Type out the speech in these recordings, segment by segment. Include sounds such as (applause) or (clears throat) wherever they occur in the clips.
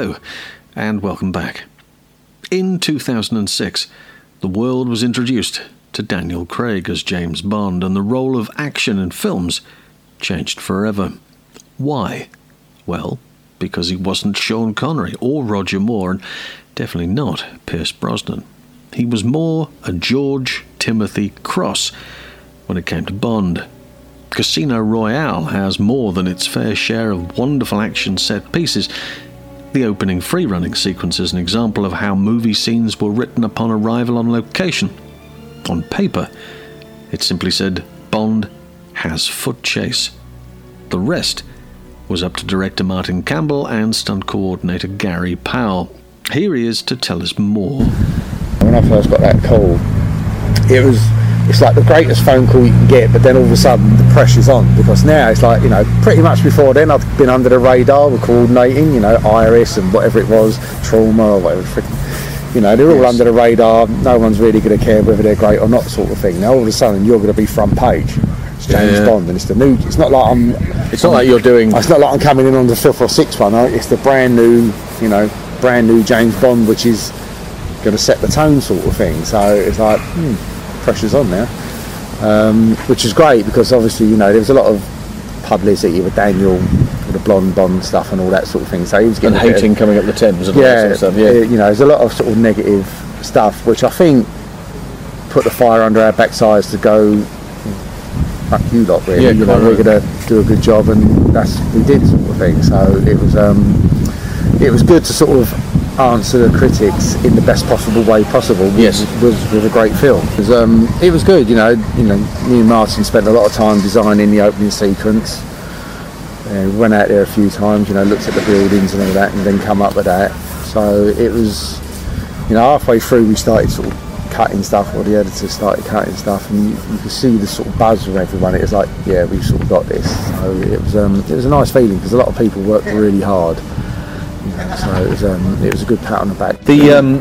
Hello, and welcome back. In 2006, the world was introduced to Daniel Craig as James Bond, and the role of action in films changed forever. Why? Well, because he wasn't Sean Connery or Roger Moore, and definitely not Pierce Brosnan. He was more a George Timothy Cross when it came to Bond. Casino Royale has more than its fair share of wonderful action set pieces. The opening free running sequence is an example of how movie scenes were written upon arrival on location. On paper, it simply said Bond has foot chase. The rest was up to director Martin Campbell and stunt coordinator Gary Powell. Here he is to tell us more. When I first got that call, it was it's like the greatest phone call you can get, but then all of a sudden the pressure's on because now it's like you know pretty much before then I've been under the radar with coordinating, you know Iris and whatever it was, trauma or whatever. Freaking, you know they're all Yes. under the radar. No one's really going to care whether they're great or not, sort of thing. Now all of a sudden you're going to be front page. It's James Yeah. Bond, and it's the new. It's not like I'm. It's not like you're doing. It's not like I'm coming in on the fifth or sixth one. It's the brand new, you know, brand new James Bond, which is going to set the tone, sort of thing. So it's like hmm, pressure's on now, um, which is great because obviously you know there was a lot of publicity with Daniel with the blonde Bond stuff and all that sort of thing. So he was getting a bit of- hating coming up the Thames and all that yeah, sort of stuff. Yeah. you know, there's a lot of sort of negative stuff, which I think put the fire under our backsides to go. Fuck you lot, really. Yeah, you know, we're gonna do a good job, and that's we did sort of thing. So it was, um, it was good to sort of answer the critics in the best possible way possible. with- Yes. was with a great film. It was, um, it was good. You know, you know, me and Martin spent a lot of time designing the opening sequence. We went out there a few times, you know, looked at the buildings and all that, and then come up with that. So it was, you know, halfway through we started sort of cutting stuff, or the editor started cutting stuff, and you, you could see the sort of buzz from everyone. It was like, yeah, we've sort of got this. So it was, um, it was a nice feeling because a lot of people worked really hard. You know, so it was, um, it was a good pat on the back. The um,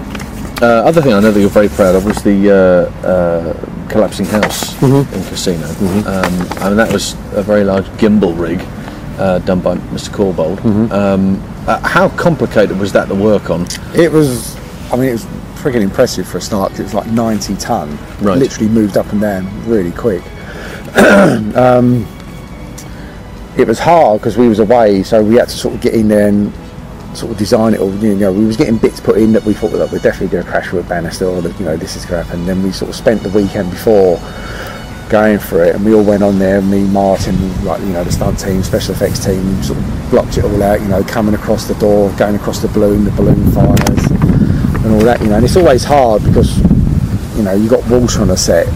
uh, other thing I know that you're very proud of was the uh, uh, collapsing house Mm-hmm. in Casino. Um, I mean, that was a very large gimbal rig uh, done by Mr. Corbould. Mm-hmm. Um, uh, how complicated was that to work on? It was, I mean, it was freaking impressive for a start 'cause it was like 90 ton. Right. Literally moved up and down really quick. (clears throat) um, it was hard because we was away, so we had to sort of get in there and sort of design it all. You know, we was getting bits put in that we thought that we're definitely going to crash with a banister, or that you know this is going to happen. Then we sort of spent the weekend before going for it, and we all went on there. Me, Martin, like you know the stunt team, special effects team, sort of blocked it all out. You know, coming across the door, going across the balloon, the balloon fires, and all that. You know, and it's always hard because you know you got water on a set.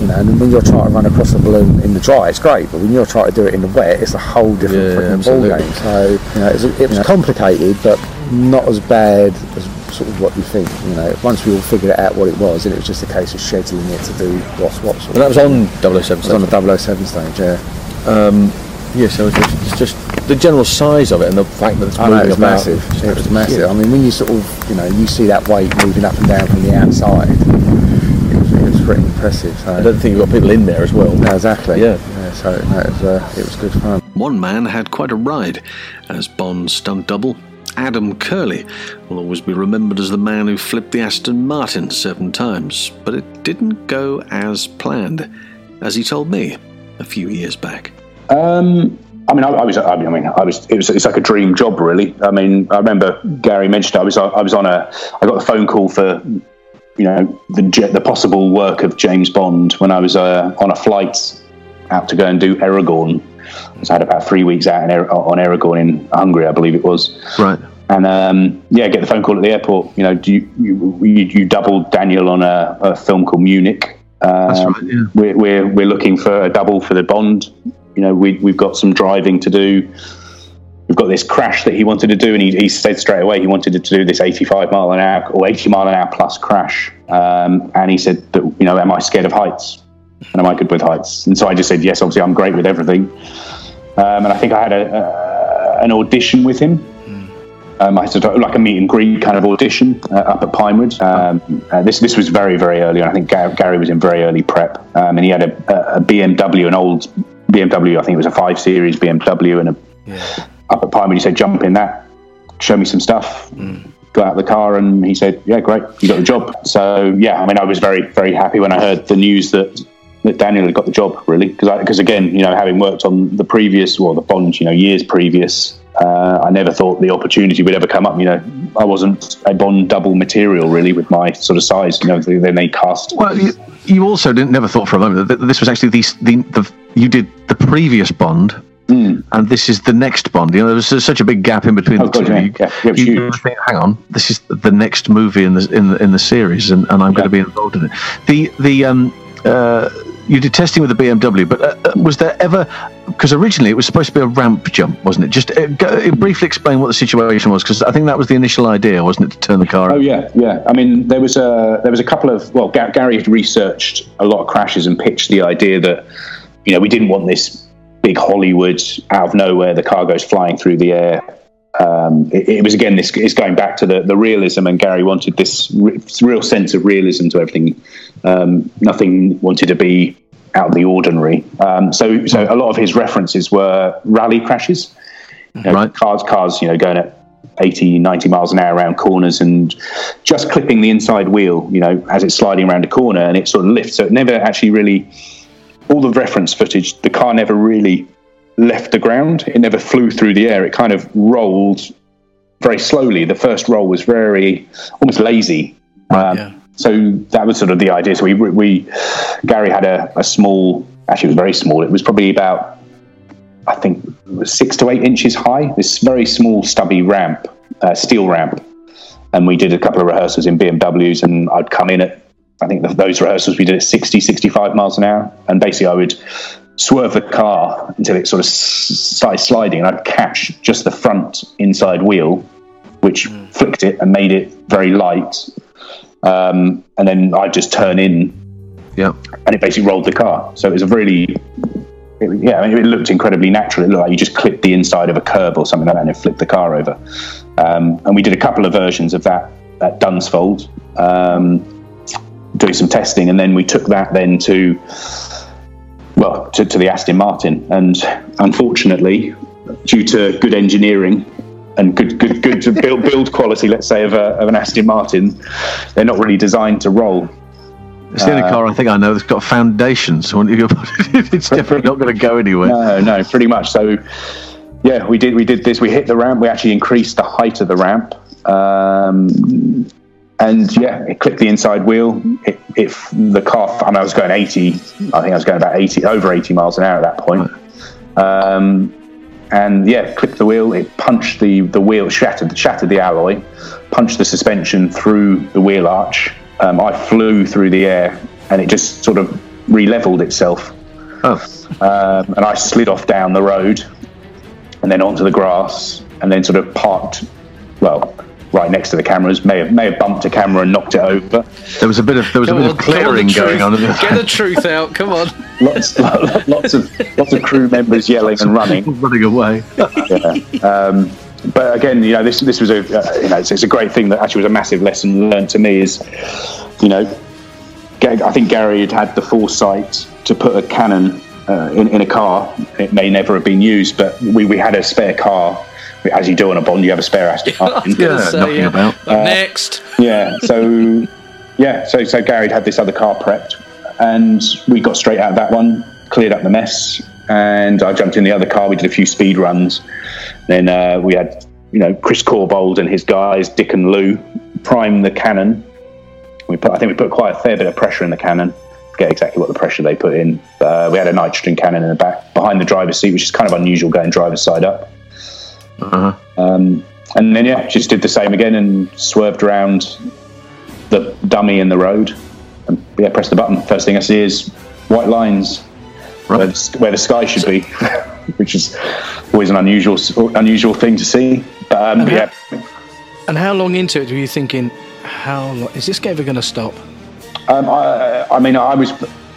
You know, and when you're trying to run across the balloon in the dry, it's great, but when you're trying to do it in the wet, it's a whole different Yeah, freaking ball game. So you know, it was, it was complicated, but not as bad as sort of what you think. You know, once we all figured out what it was, and it was just a case of scheduling it to do what's what. Sort And that was on 007 it was on the 007 stage, yeah. Um, yeah. so it's just, it's just the general size of it and the fact that it's I know, it was about. massive. It was massive. I mean, when you sort of, you know, you see that weight moving up and down from the outside, it was, it was pretty impressive. So. I don't think you've got people in there as well. No, exactly. Yeah. so no, it was uh, it was good fun. One man had quite a ride as Bond's stunt double. Adam Kirley will always be remembered as the man who flipped the Aston Martin seven times, but it didn't go as planned, as he told me a few years back. Um, I mean, I, I was. I mean, I mean, I was. It was. It's like a dream job, really. I mean, I remember Gary mentioned. I was. I was on a. I got a phone call for, you know, the the possible work of James Bond when I was uh, on a flight out to go and do Eragon. So I had about three weeks out in, on Eragon in Hungary, I believe it was. Right. And um, yeah, get the phone call at the airport. You know, do you you, you, you doubled Daniel on a, a film called Munich. Um, That's right, yeah. We're, we're we're looking for a double for the Bond. You know, we we've got some driving to do. We've got this crash that he wanted to do, and he, he said straight away he wanted to do this 85 mile an hour or 80 mile an hour plus crash. Um, and he said, "But you know, am I scared of heights? And am I good with heights?" And so I just said, "Yes, obviously, I'm great with everything." Um, and I think I had a, uh, an audition with him. Um, I had to, like a meet and greet kind of audition uh, up at Pinewood. Um, uh, this this was very very early on. I think Gary, Gary was in very early prep, um, and he had a, a BMW, an old BMW. I think it was a five series BMW, and a, up at Pinewood. He said, "Jump in that." show me some stuff. Got out of the car and he said, "Yeah, great, you got the job." So yeah, I mean, I was very very happy when I heard the news that that Daniel had got the job. Really, because because again, you know, having worked on the previous or the Bond, you know, years previous. Uh, I never thought the opportunity would ever come up. You know, I wasn't a Bond double material really with my sort of size. You know, then they cast. Well, you, you also didn't never thought for a moment that this was actually the, the, the you did the previous Bond, Hmm. and this is the next Bond. You know, there was such a big gap in between Oh, the God, two. yeah, You, yeah, it was you huge. think, hang on, this is the next movie in the in the, in the series, and, and I'm going to be involved in it. The the um uh, you did testing with the BMW, but uh, uh, was there ever? Because originally it was supposed to be a ramp jump, wasn't it? Just uh, go, uh, briefly explain what the situation was, because I think that was the initial idea, wasn't it, to turn the car? Oh yeah, yeah. I mean, there was a there was a couple of well, Ga- Gary had researched a lot of crashes and pitched the idea that you know we didn't want this big Hollywood out of nowhere the car goes flying through the air. Um, it, it was again this is going back to the, the realism, and Gary wanted this re- real sense of realism to everything. Um, nothing wanted to be out of the ordinary. Um, so so a lot of his references were rally crashes. You know, Right. Cars, cars, you know, going at 80, 90 miles an hour around corners and just clipping the inside wheel, you know, as it's sliding around a corner and it sort of lifts. So it never actually really, all the reference footage, the car never really left the ground. It never flew through the air. It kind of rolled very slowly. The first roll was very, almost lazy. Um, Yeah. So that was sort of the idea. So we, we Gary had a, a small, actually it was very small. It was probably about I think six to eight inches high. This very small, stubby ramp, uh, steel ramp, and we did a couple of rehearsals in BMWs. And I'd come in at, I think those rehearsals we did at 60, 65 miles an hour, and basically I would swerve the car until it sort of started sliding, and I'd catch just the front inside wheel, which flicked it and made it very light. Um, and then I'd just turn in Yeah. and it basically rolled the car. So it was a really, it, yeah, I mean, it looked incredibly natural. It looked like you just clipped the inside of a curb or something like that and it flipped the car over. Um, and we did a couple of versions of that at Dunsfold, um, doing some testing, and then we took that then to, well, to, to the Aston Martin. And unfortunately, due to good engineering. And good, good, good build, build quality, let's say, of, a, of an Aston Martin, they're not really designed to roll. It's the only Uh, car I think I know that's got foundations. (laughs) It's definitely not going to go anywhere. No, no, pretty much. So, yeah, we did. We did this. We hit the ramp. We actually increased the height of the ramp, um, and yeah, it clipped the inside wheel. It, it the car. I mean, I was going eighty. I think I was going about eighty, over eighty miles an hour at that point. Um, and yeah, clipped the wheel. It punched the the wheel, shattered shattered the alloy, punched the suspension through the wheel arch. Um, I flew through the air, and it just sort of re-leveled itself Oh, um, and I slid off down the road and then onto the grass and then sort of parked, well, right next to the cameras. May have may have bumped a camera and knocked it over. there was a bit of there was Come a bit on, of come on, clearing going on. Get the truth out. Come on. (laughs) Lots, (laughs) lots of lots of crew members yelling and running. (laughs) running away. Um, but again, you know, this this was a uh, you know it's, it's a great thing that actually was a massive lesson learned to me is, you know, I think Gary had had the foresight to put a cannon uh, in, in a car. It may never have been used, but we, we had a spare car. As you do on a Bond, you have a spare Aston (laughs) I Martin. gonna Yeah, say, knocking about. Up next. Yeah. So yeah. So so Gary had this other car prepped, and we got straight out of that one, cleared up the mess, and I jumped in the other car. We did a few speed runs. Then uh, we had you know Chris Corbould and his guys, Dick and Lou, prime the cannon. We put I think we put quite a fair bit of pressure in the cannon. Forget exactly what the pressure they put in. Uh, we had a nitrogen cannon in the back behind the driver's seat, which is kind of unusual going driver's side up. Uh-huh. Um, and then yeah, just did the same again and swerved around the dummy in the road. And yeah, press the button. First thing I see is white lines where, the, where the sky should be, (laughs) which is always an unusual unusual thing to see. But um, yeah, And how long into it were you thinking, how long is this game ever going to stop? Um, I, I mean, I was,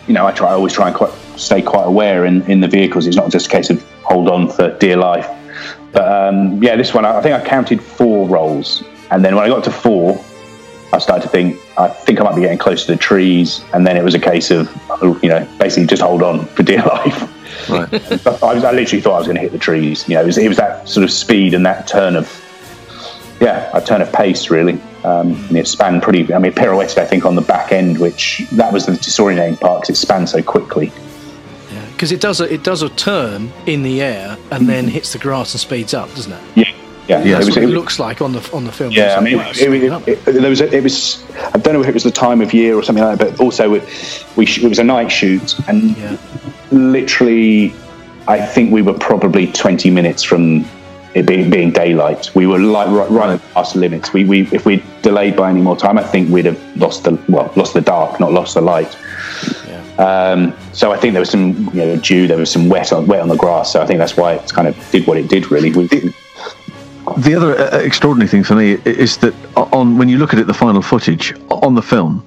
you know, I try I always try and quite stay quite aware in, in the vehicles. It's not just a case of hold on for dear life. But um, yeah, this one I think I counted four rolls, and then when I got to four, I started to think I think I might be getting close to the trees, and then it was a case of you know basically just hold on for dear (laughs) life. Right. (laughs) I, was, I literally thought I was going to hit the trees. You know, it was, it was that sort of speed and that turn of yeah, a turn of pace really. Um, and it spanned pretty. I mean, pirouetted I think on the back end, which that was the disorientating part because it spanned so quickly. Because it does a, it does a turn in the air and then hits the grass and speeds up, doesn't it? Yeah, yeah. Yeah, That's it was, what it, it looks like on the on the film. Yeah, I mean, like, it, it, it, there was a, it was. I don't know if it was the time of year or something like that, but also it, we sh- it was a night shoot, and Yeah. literally, I think we were probably twenty minutes from it being, being daylight. We were like right, right past the limits. We, we if we delayed by any more time, I think we'd have lost the well, lost the dark, not lost the light. Um, so I think there was some you know dew, there was some wet on wet on the grass. So I think that's why it kind of did what it did. Really, we. The other uh, extraordinary thing for me is that on when you look at it, the final footage on the film,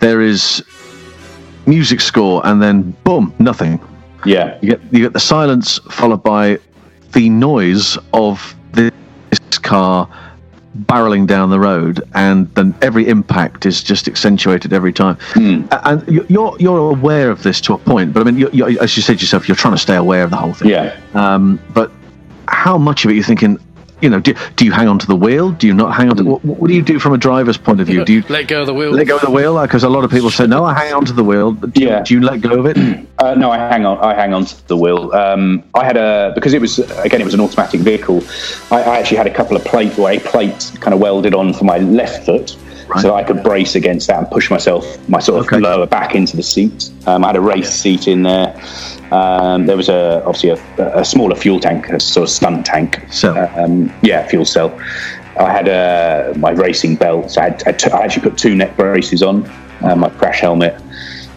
there is music score and then boom, nothing. Yeah, You get you get the silence followed by the noise of this car barreling down the road, and then every impact is just accentuated every time. A- And you- you're you're aware of this to a point, but I mean, you're, you're, as you said yourself, you're trying to stay aware of the whole thing. yeah. Um, but how much of it you're thinking? You know, do, do you hang on to the wheel? Do you not hang on to? What, what do you do from a driver's point of view? Do you let go of the wheel? let go of the wheel? Because a lot of people say, no, I hang on to the wheel. Do, you- Yeah. do you let go of it? (clears throat) Uh, no, I hang on. I hang on to the wheel. Um, I had a because it was again it was an automatic vehicle. I, I actually had a couple of plate or a plate kind of welded on for my left foot, so I could brace against that and push myself my sort of Okay. lower back into the seat. Um, I had a race seat in there. Um, there was a obviously a, a smaller fuel tank, a sort of stunt tank. Cell. Um, yeah, fuel cell. I had uh, my racing belts. I, had, I, t- I actually put two neck braces on, uh, my crash helmet.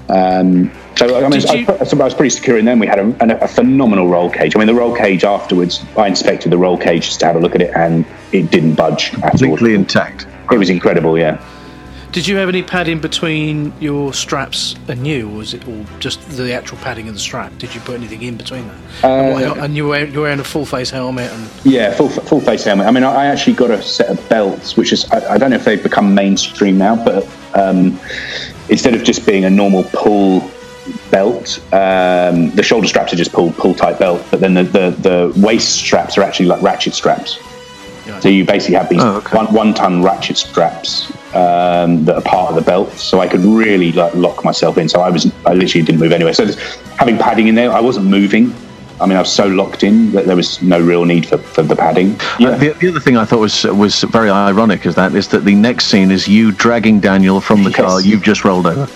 Um, so I mean, I, you- I was pretty secure in them. We had a, a, a phenomenal roll cage. I mean, the roll cage afterwards, I inspected the roll cage just to have a look at it, and it didn't budge at all. Completely intact. It was incredible. Yeah. Did you have any padding between your straps and you, or was it all just the actual padding and the strap? Did you put anything in between that? and, what, and you were wearing, you were wearing a full face helmet, and Yeah, full full face helmet. I mean, I I actually got a set of belts, which is I, I don't know if they've become mainstream now, but um, instead of just being a normal pull belt, um, the shoulder straps are just pull pull type belt, but then the, the, the waist straps are actually like ratchet straps. So you basically have these Oh, okay. one one ton ratchet straps um, that are part of the belt, so I could really like lock myself in. So I was I literally didn't move anyway. So having padding in there, I wasn't moving. I mean, I was so locked in that there was no real need for, for the padding. Uh, the, the other thing I thought was was very ironic is that is that the next scene is you dragging Daniel from the car you've just rolled over.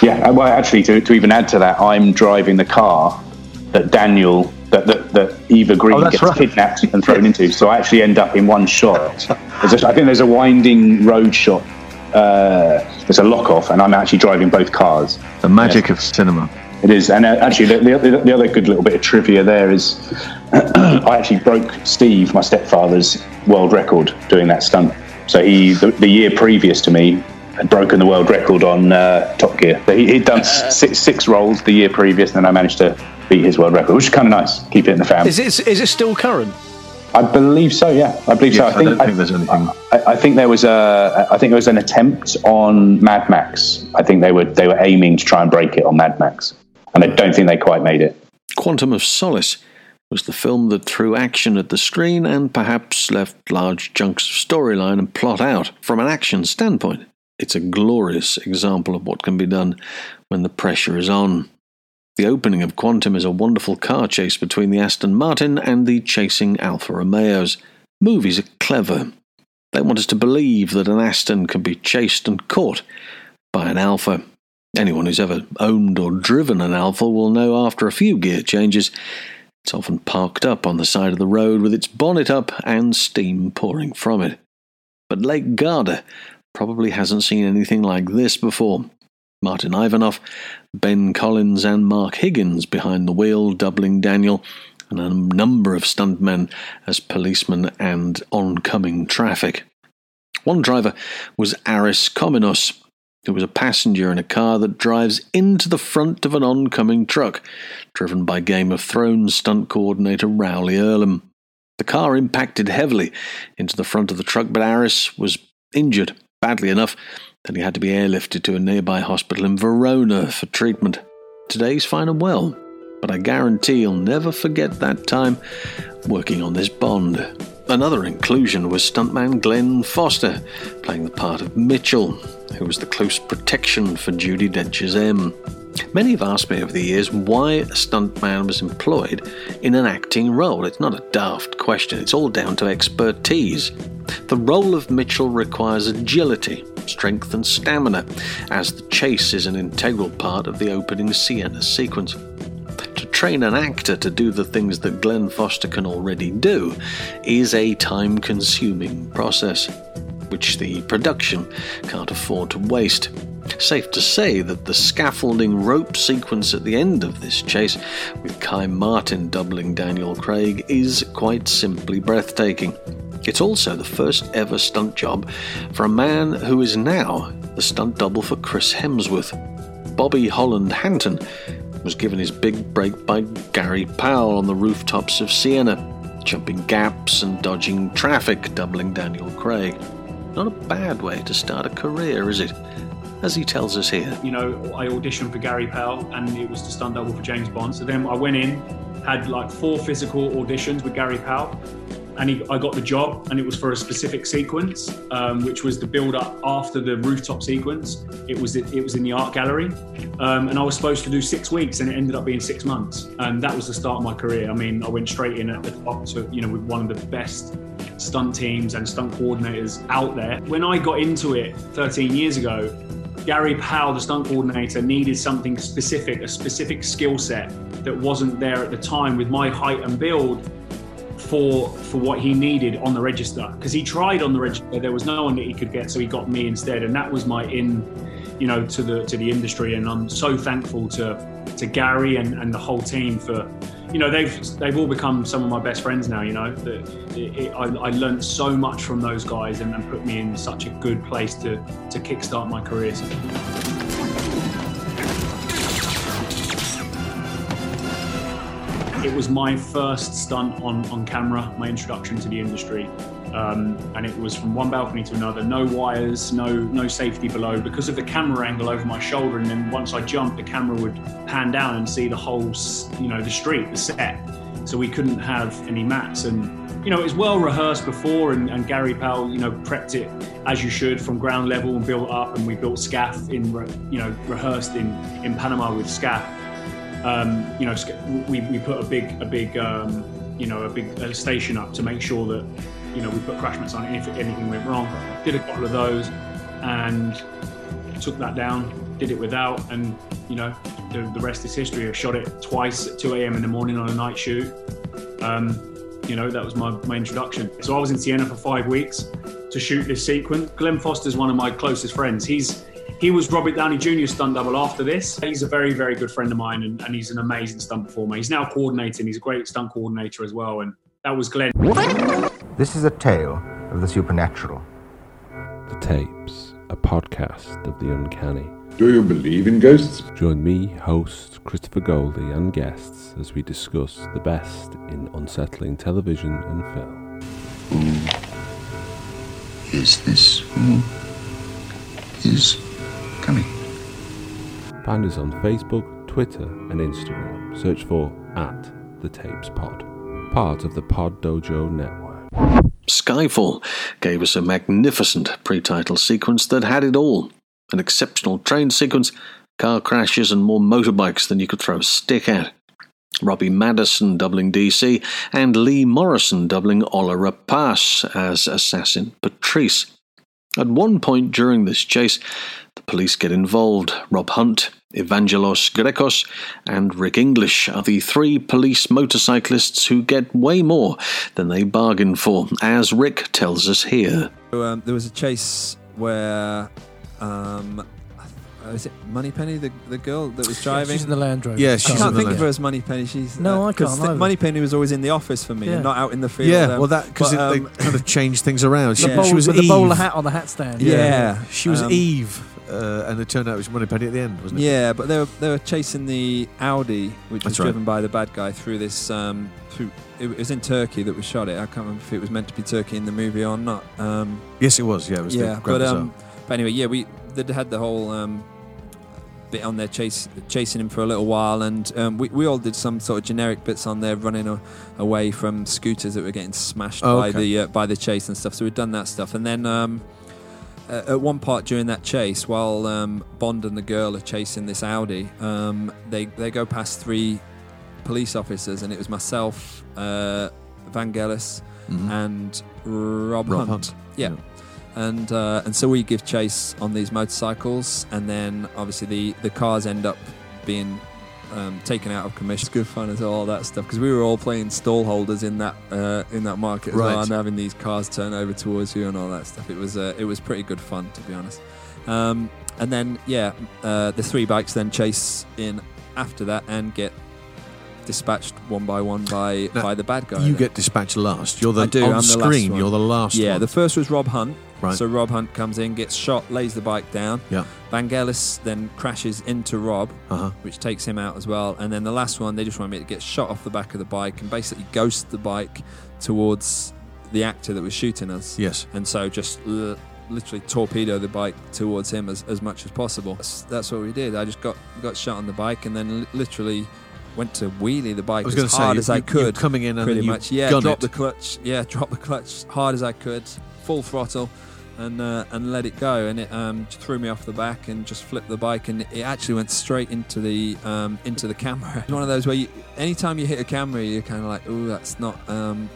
Yeah, uh, well, actually, to, to even add to that, I'm driving the car that Daniel, that, that, that Eva Green Oh, gets right. kidnapped and thrown into. So I actually end up in one shot. A, I think there's a winding road shot. Uh, there's a lock off, and I'm actually driving both cars. The magic of cinema. It is, and uh, actually, the, the, other- the other good little bit of trivia there is, (clears throat) I actually broke Steve, my stepfather's world record doing that stunt. So he, the, the year previous to me, had broken the world record on uh, Top Gear. So he, he'd done (laughs) six, six rolls the year previous, and then I managed to beat his world record, which is kind of nice. Keep it in the family. is it is it still current? I believe so. Yeah, I believe Yes, so. I don't think there's anything- I, I think there was a. I think there was an attempt on Mad Max. I think they were they were aiming to try and break it on Mad Max, and I don't think they quite made it. Quantum of Solace was the film that threw action at the screen and perhaps left large chunks of storyline and plot out from an action standpoint. It's a glorious example of what can be done when the pressure is on. The opening of Quantum is a wonderful car chase between the Aston Martin and the chasing Alfa Romeos. Movies are clever. They want us to believe that an Aston can be chased and caught by an Alfa. Anyone who's ever owned or driven an Alfa will know after a few gear changes, it's often parked up on the side of the road with its bonnet up and steam pouring from it. But Lake Garda probably hasn't seen anything like this before. Martin Ivanov, Ben Collins, and Mark Higgins behind the wheel, doubling Daniel, and a number of stuntmen as policemen and oncoming traffic. One driver was Aris Comninos, who was a passenger in a car that drives into the front of an oncoming truck, driven by Game of Thrones stunt coordinator Rowley Irlam. The car impacted heavily into the front of the truck, but Aris was injured, badly enough, that he had to be airlifted to a nearby hospital in Verona for treatment. Today he's fine and well, but I guarantee you'll never forget that time working on this Bond. Another inclusion was stuntman Glenn Foster, playing the part of Mitchell, who was the close protection for Judi Dench's M. Many have asked me over the years why a stuntman was employed in an acting role. It's not a daft question, it's all down to expertise. The role of Mitchell requires agility, strength, and stamina, as the chase is an integral part of the opening sequence. To train an actor to do the things that Glenn Foster can already do is a time consuming process, which the production can't afford to waste. Safe to say that the scaffolding rope sequence at the end of this chase, with Kai Martin doubling Daniel Craig, is quite simply breathtaking. It's also the first ever stunt job for a man who is now the stunt double for Chris Hemsworth. Bobby Holland Hanton was given his big break by Gary Powell on the rooftops of Siena, jumping gaps and dodging traffic, doubling Daniel Craig. Not a bad way to start a career, is it? As he tells us here. You know, I auditioned for Gary Powell and it was the stunt double for James Bond. So then I went in, had like four physical auditions with Gary Powell and he, I got the job, and it was for a specific sequence, um, which was the build up after the rooftop sequence. It was it, was in the art gallery, um, and I was supposed to do six weeks, and it ended up being six months, and that was the start of my career. I mean, I went straight in at the top to you know with one of the best stunt teams and stunt coordinators out there. When I got into it 13 years ago, Gary Powell, the stunt coordinator, needed something specific, a specific skill set that wasn't there at the time with my height and build for for what he needed on the register. Because he tried on the register there was no one that he could get so he got me instead and that was my in you know to the to the industry and I'm so thankful to to Gary and, and the whole team for you know they've they've all become some of my best friends now you know? It, I, I learned so much from those guys and, and put me in such a good place to to kickstart my career It was my first stunt on, on camera, my introduction to the industry. Um, and it was from one balcony to another, no wires, no no safety below, because of the camera angle over my shoulder. And then once I jumped, the camera would pan down and see the whole, you know, the street, the set. So we couldn't have any mats. And you know, it was well rehearsed before, and, and Gary Powell, you know, prepped it as you should from ground level and built up. And we built SCAF in, you know, rehearsed in in Panama with SCAF um, you know, we, we put a big, a big, um, you know, a big uh, station up to make sure that, you know, we put crash mats on it if anything went wrong. Did a couple of those and took that down, did it without, and, you know, the, the rest is history. I shot it twice at 2 a.m. in the morning on a night shoot. Um, you know, that was my, my introduction. So I was in Siena for five weeks to shoot this sequence. Glenn Foster's one of my closest friends. He's he was Robert Downey Jr. stunt double after this. He's a very, very good friend of mine and, and he's an amazing stunt performer. He's now coordinating, he's a great stunt coordinator as well. And that was Glenn. This is a tale of the supernatural. The Tapes, a podcast of the uncanny. Do you believe in ghosts? Join me, host Christopher Goldie, and guests as we discuss the best in unsettling television and film. Who is this? Who is coming. Find us on Facebook, Twitter, and Instagram. Search for at the Tapes Pod, part of the Pod Dojo network. Skyfall gave us a magnificent pre-title sequence that had it all. An exceptional train sequence, car crashes, and more motorbikes than you could throw a stick at. Robbie Madison doubling DC, and Lee Morrison doubling Ola Rapace as assassin Patrice. At one point during this chase, the police get involved. Rob Hunt, Evangelos Grekos, and Rick English are the three police motorcyclists who get way more than they bargained for, as Rick tells us here. Um, there was a chase where um, uh, is it Moneypenny, the, the girl that was driving? She's in the Land Rover. Yeah, she's I can't think of her as Moneypenny. She's No, I can't Because either. Moneypenny was always in the office for me, Yeah. and not out in the field. Yeah, um, well, that because but, they um, kind of changed things around. She, The bowl, she was with Eve. the bowler hat on the hat stand. Yeah. she was Um, Eve, uh, and it turned out it was Moneypenny at the end, wasn't it? Yeah, but they were they were chasing the Audi, which was right. driven by the bad guy through this. Um, through it was in Turkey that we shot it. I can't remember if it was meant to be Turkey in the movie or not. Um, Yes, it was. Yeah, it was. yeah, but um, but anyway, yeah, we they had the whole um, bit on there chase, chasing him for a little while, and um, we, we all did some sort of generic bits on there, running a, away from scooters that were getting smashed Oh, by okay. the uh, by the chase and stuff. So we'd done that stuff, and then. Um, at one part during that chase, while um, Bond and the girl are chasing this Audi, um, they they go past three police officers, and it was myself, uh, Vangelis, Mhm. and Rob, Rob Hunt. Hunt, Yeah. And uh, and so we give chase on these motorcycles, and then obviously the, the cars end up being um, taken out of commission. It's good fun as well, all that stuff, because we were all playing stall holders in that uh, in that market as well, and having these cars turn over towards you and all that stuff. It was uh, it was pretty good fun, to be honest. Um, and then yeah, uh, the three bikes then chase in after that and get dispatched one by one by Now, by the bad guy. You get dispatched last. You're the I do. on I'm the screen. last one. you're the last. Yeah, one. the first was Rob Hunt. Right. So Rob Hunt comes in, gets shot, lays the bike down. Yeah. Vangelis then crashes into Rob, Uh-huh. which takes him out as well. And then the last one, they just want me to get shot off the back of the bike and basically ghost the bike towards the actor that was shooting us. Yes. And so just l- literally torpedo the bike towards him as, as much as possible. That's, that's what we did. I just got got shot on the bike and then li- literally went to wheelie the bike as gonna say, hard you- as I could. coming in and pretty much. Yeah, (laughs) drop the clutch. Yeah, drop the clutch hard as I could, full throttle, and uh, and let it go. And it um, threw me off the back and just flipped the bike, and it actually went straight into the um, into the camera. (laughs) It's one of those where you, anytime you hit a camera, you're kind of like, oh, that's not. Um,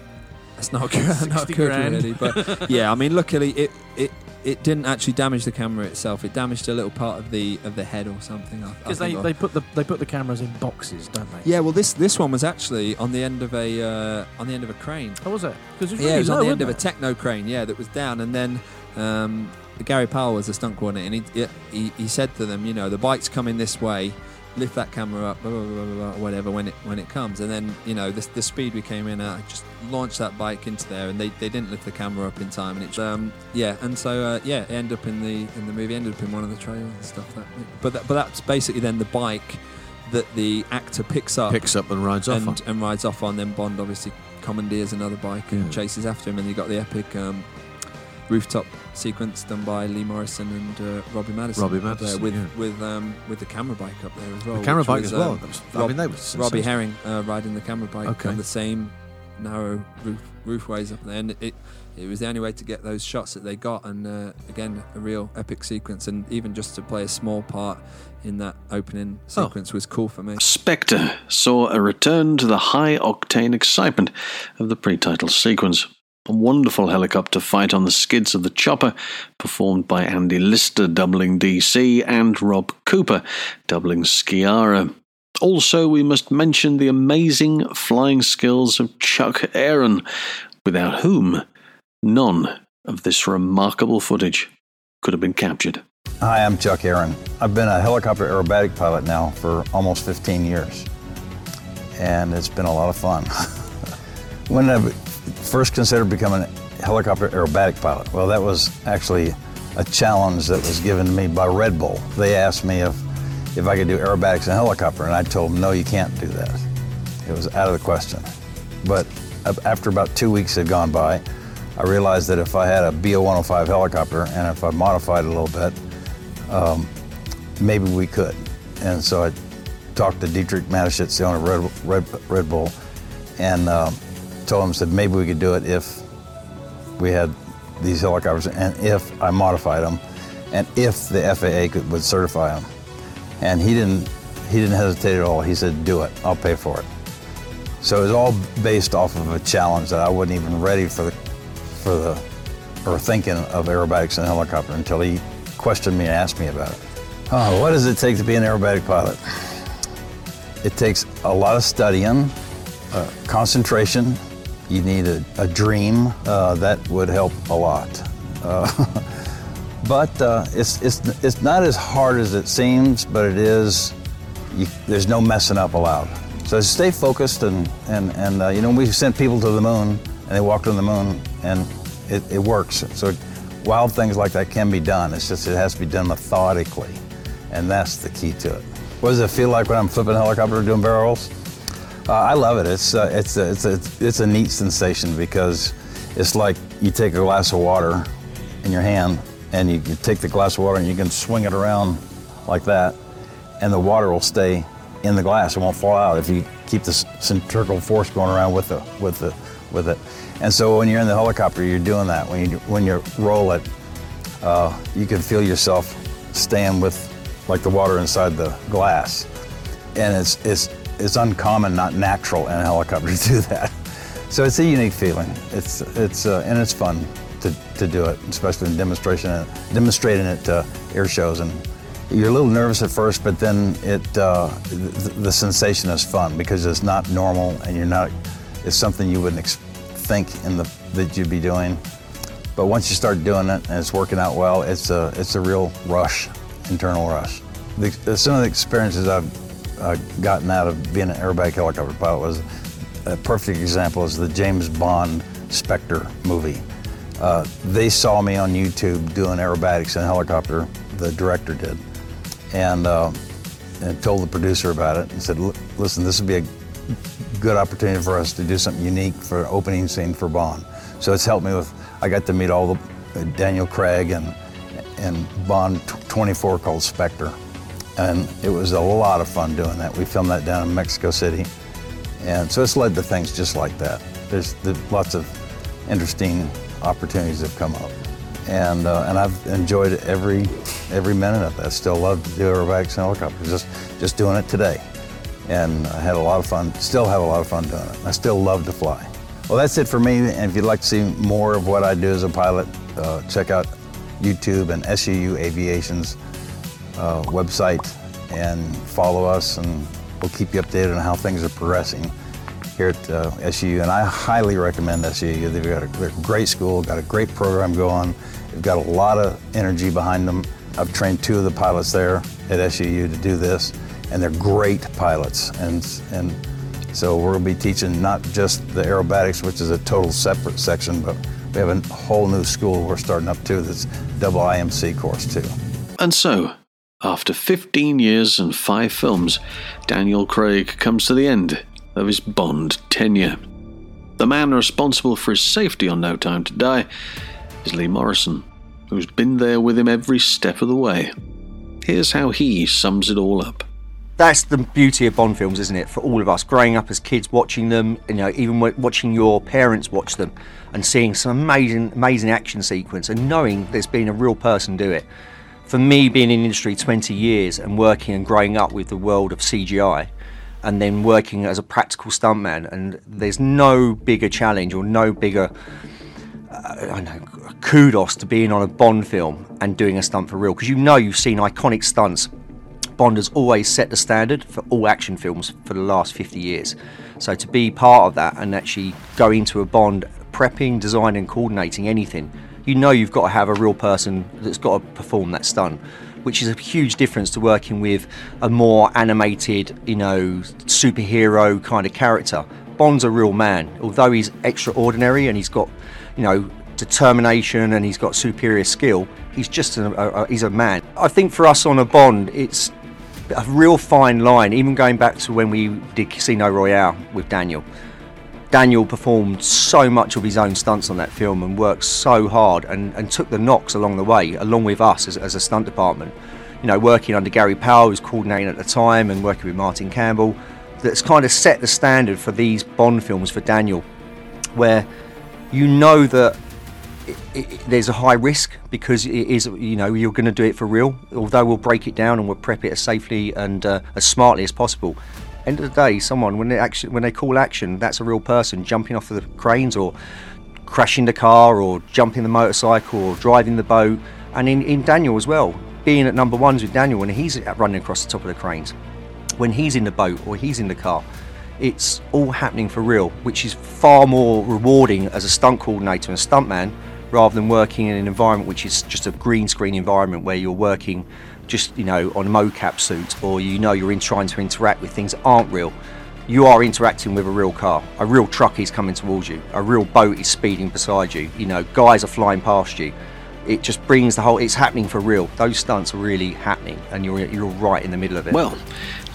that's not good, (laughs) not good grand. really, but yeah, I mean, luckily it, it it didn't actually damage the camera itself. It damaged a little part of the of the head or something. Because they, they put the they put the cameras in boxes, don't they? yeah, well, this this one was actually on the end of a uh, on the end of a crane. How was it? Because Yeah, it was on the end of a techno crane. Yeah, that was down, and then um, Gary Powell was the stunt coordinator, and he, he he said to them, you know, the bike's coming this way. Lift that camera up, blah, blah, blah, blah, blah, whatever, when it when it comes, and then you know the, the speed we came in at, I just launched that bike into there, and they, they didn't lift the camera up in time, and it's um yeah, and so uh, yeah, it ended up in the in the movie, ended up in one of the trailers and stuff. That, but that, but that's basically then the bike that the actor picks up, Picks up and rides off and, on. and rides off on. Then Bond obviously commandeers another bike and Yeah. chases after him, and you got the epic um, rooftop sequence done by Lee Morrison and uh, Robbie Madison. Robbie up there Madison, with yeah. with um, with the camera bike up there as well. The camera bike was, as well. um, was- I Rob- mean, they were Robbie. Herring uh, riding the camera bike Okay. on the same narrow roof roofways up there, and it. It was the only way to get those shots that they got, and uh, again, a real epic sequence. And even just to play a small part in that opening Oh. sequence was cool for me. Spectre saw a return to the high octane excitement of the pre title sequence. A wonderful helicopter fight on the skids of the chopper, performed by Andy Lister doubling DC and Rob Cooper doubling Sciarra. Also, we must mention the amazing flying skills of Chuck Aaron, without whom none of this remarkable footage could have been captured. Hi, I'm Chuck Aaron. I've been a helicopter aerobatic pilot now for almost 15 years, and it's been a lot of fun. (laughs) when I first considered becoming a helicopter aerobatic pilot, well, that was actually a challenge that was given to me by Red Bull. They asked me if, if I could do aerobatics in a helicopter, and I told them, no, you can't do that. It was out of the question. But after about two weeks had gone by, I realized that if I had a BO 105 helicopter and if I modified it a little bit, um, maybe we could. And so I talked to Dietrich Mateschitz, the owner of Red, Red, Red Bull, and um, told him, said maybe we could do it if we had these helicopters and if I modified them and if the FAA could, would certify them. And he didn't, he didn't hesitate at all. He said, do it, I'll pay for it. So it was all based off of a challenge that I wasn't even ready for the, for the, or thinking of aerobatics in a helicopter until he questioned me and asked me about it. Oh, what does it take to be an aerobatic pilot? It takes a lot of studying, uh, concentration. You need a, a dream. Uh, that would help a lot. Uh, (laughs) but uh, it's, it's, it's not as hard as it seems, but it is, you, there's no messing up allowed. So stay focused and, and, and uh, you know, we sent people to the moon and they walked on the moon and it, it works. So wild things like that can be done. It's just it has to be done methodically, and that's the key to it. What does it feel like when I'm flipping a helicopter doing barrel rolls? Uh, I love it. It's uh, it's a, it's a it's a neat sensation because it's like you take a glass of water in your hand and you, you take the glass of water and you can swing it around like that, and the water will stay in the glass. It won't fall out if you keep the centrifugal force going around with the with the with it. And so when you're in the helicopter, you're doing that. When you when you roll it, uh, you can feel yourself staying with like the water inside the glass, and it's it's it's uncommon, not natural in a helicopter to do that. So it's a unique feeling. It's it's uh, and it's fun to, to do it, especially in demonstration demonstrating it to air shows and you're a little nervous at first, but then it uh, the, the, sensation is fun because it's not normal and you're not. It's something you wouldn't think in the that you'd be doing. But once you start doing it and it's working out well, it's a it's a real rush, internal rush. The, some of the experiences I've uh, gotten out of being an aerobatic helicopter pilot was a perfect example is the James Bond Spectre movie. Uh, they saw me on YouTube doing aerobatics in a helicopter. The director did and, uh, and told the producer about it and said, listen, this would be a good opportunity for us to do something unique for an opening scene for Bond. So it's helped me with, I got to meet all the, uh, Daniel Craig and, and Bond 24 called Spectre. And it was a lot of fun doing that. We filmed that down in Mexico City. And so it's led to things just like that. There's, there's lots of interesting opportunities that have come up and uh, and I've enjoyed every every minute of it. I still love to do aerobatics and helicopters. Just just doing it today, and I had a lot of fun. Still have a lot of fun doing it. I still love to fly. Well, that's it for me. And if you'd like to see more of what I do as a pilot, uh, check out YouTube and SUU Aviation's uh, website and follow us, and we'll keep you updated on how things are progressing here at uh, SUU, and I highly recommend SUU. They've got a, a great school, got a great program going. They've got a lot of energy behind them. I've trained two of the pilots there at SUU to do this, and they're great pilots. And and so we're going to be teaching not just the aerobatics, which is a total separate section, but we have a whole new school we're starting up too. That's double IMC course too. And so, after 15 years and five films, Daniel Craig comes to the end of his Bond tenure. The man responsible for his safety on No Time to Die is Lee Morrison, who's been there with him every step of the way. Here's how he sums it all up. That's the beauty of Bond films, isn't it? For all of us, growing up as kids, watching them, you know, even watching your parents watch them, and seeing some amazing, amazing action sequence, and knowing there's been a real person do it. For me, being in industry 20 years and working and growing up with the world of CGI, and then working as a practical stuntman. And there's no bigger challenge or no bigger uh, know, kudos to being on a Bond film and doing a stunt for real because you know you've seen iconic stunts. Bond has always set the standard for all action films for the last 50 years. So to be part of that and actually go into a Bond prepping, designing, and coordinating anything, you know you've got to have a real person that's got to perform that stunt which is a huge difference to working with a more animated, you know, superhero kind of character. Bond's a real man, although he's extraordinary and he's got, you know, determination and he's got superior skill. He's just a, a, he's a man. I think for us on a Bond, it's a real fine line. Even going back to when we did Casino Royale with Daniel, Daniel performed so much of his own stunts on that film and worked so hard and, and took the knocks along the way, along with us as, as a stunt department. You know, working under Gary Powell, who was coordinating at the time, and working with Martin Campbell, that's kind of set the standard for these Bond films for Daniel, where you know that it, it, there's a high risk because it is, you know, you're going to do it for real. Although we'll break it down and we'll prep it as safely and uh, as smartly as possible end of the day, someone when they actually when they call action, that's a real person jumping off the cranes or crashing the car or jumping the motorcycle or driving the boat. And in, in Daniel as well, being at number ones with Daniel when he's running across the top of the cranes, when he's in the boat or he's in the car, it's all happening for real, which is far more rewarding as a stunt coordinator and a stuntman rather than working in an environment which is just a green screen environment where you're working just you know on a mocap suit or you know you're in trying to interact with things that aren't real you are interacting with a real car. A real truck is coming towards you. A real boat is speeding beside you. You know guys are flying past you. It just brings the whole it's happening for real. Those stunts are really happening and you're you're right in the middle of it. Well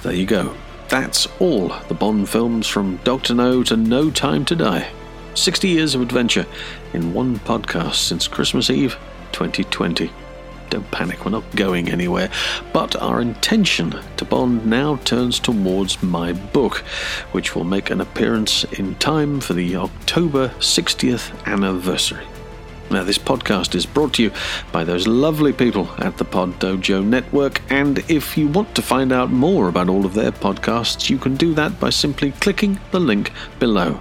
there you go. That's all the bond films from dr no to no time to die. 60 years of adventure in one podcast since christmas eve 2020 Don't panic, we're not going anywhere. But our intention to bond now turns towards my book, which will make an appearance in time for the October 60th anniversary. Now, this podcast is brought to you by those lovely people at the Pod Dojo Network, and if you want to find out more about all of their podcasts, you can do that by simply clicking the link below.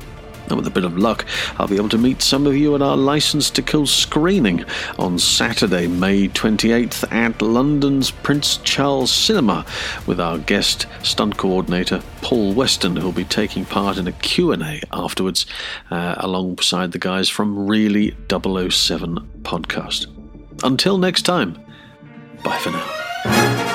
And with a bit of luck, I'll be able to meet some of you at our Licence to Kill screening on Saturday, May 28th at London's Prince Charles Cinema with our guest stunt coordinator Paul Weston, who'll be taking part in a Q&A afterwards uh, alongside the guys from Really 007 podcast. Until next time, bye for now.